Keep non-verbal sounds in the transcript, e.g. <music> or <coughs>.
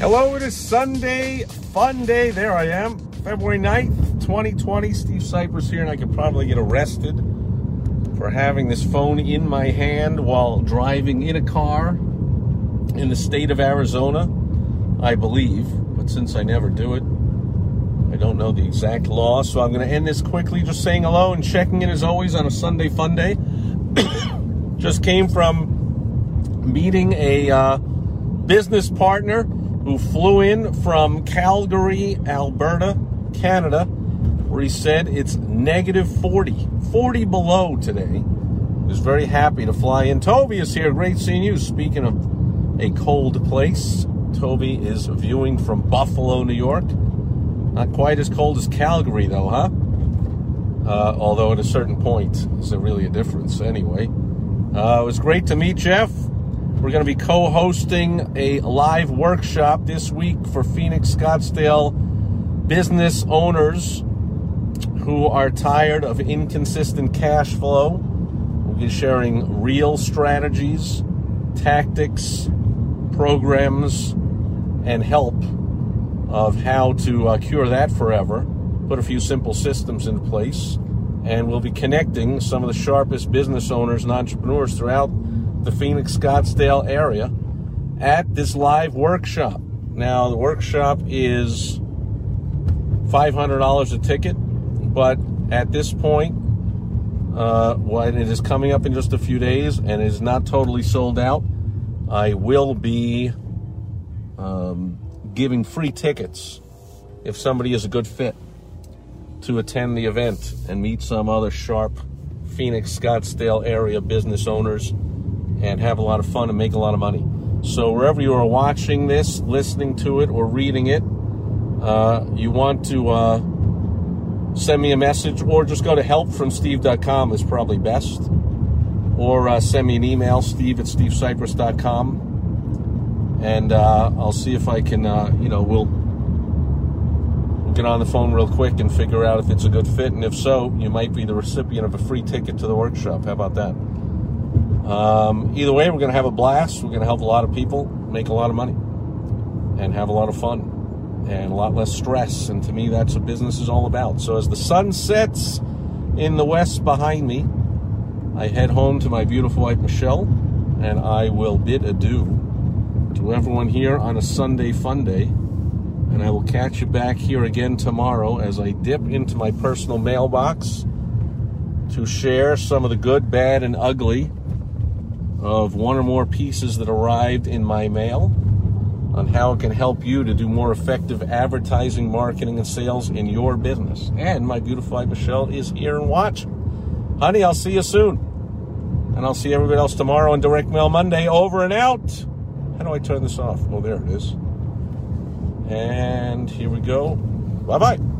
Hello, it is Sunday, fun day. There I am, February 9th, 2020. Steve Sipress here, and I could probably get arrested for having this phone in my hand while driving in a car in the state of Arizona, I believe. But since I never do it, I don't know the exact law, so I'm going to end this quickly just saying hello and checking in as always on a Sunday fun day. <coughs> just came from meeting a uh, business partner who flew in from Calgary, Alberta, Canada, where he said it's negative 40, 40 below today. Was very happy to fly in. Toby is here. Great seeing you. Speaking of a cold place, Toby is viewing from Buffalo, New York. Not quite as cold as Calgary, though, huh? Uh, although at a certain point, is there really a difference anyway? Uh, it was great to meet Jeff. We're going to be co hosting a live workshop this week for Phoenix Scottsdale business owners who are tired of inconsistent cash flow. We'll be sharing real strategies, tactics, programs, and help of how to uh, cure that forever. Put a few simple systems in place. And we'll be connecting some of the sharpest business owners and entrepreneurs throughout the Phoenix Scottsdale area at this live workshop. Now, the workshop is $500 a ticket, but at this point, uh, when it is coming up in just a few days and is not totally sold out, I will be um, giving free tickets if somebody is a good fit to attend the event and meet some other sharp Phoenix Scottsdale area business owners and have a lot of fun and make a lot of money. So wherever you are watching this, listening to it, or reading it, uh, you want to uh, send me a message or just go to helpfromsteve.com is probably best. Or uh, send me an email, steve at stevesipress.com. And uh, I'll see if I can, uh, you know, we'll, we'll get on the phone real quick and figure out if it's a good fit. And if so, you might be the recipient of a free ticket to the workshop. How about that? Um, either way, we're going to have a blast. We're going to help a lot of people make a lot of money and have a lot of fun and a lot less stress. And to me, that's what business is all about. So as the sun sets in the west behind me, I head home to my beautiful wife Michelle, and I will bid adieu to everyone here on a Sunday fun day. And I will catch you back here again tomorrow as I dip into my personal mailbox to share some of the good, bad, and ugly of one or more pieces that arrived in my mail on how it can help you to do more effective advertising, marketing, and sales in your business. And my beautiful wife Michelle is here and watching. Honey, I'll see you soon. And I'll see everybody else tomorrow on Direct Mail Monday. Over and out. How do I turn this off? Oh, there it is. And here we go. Bye bye.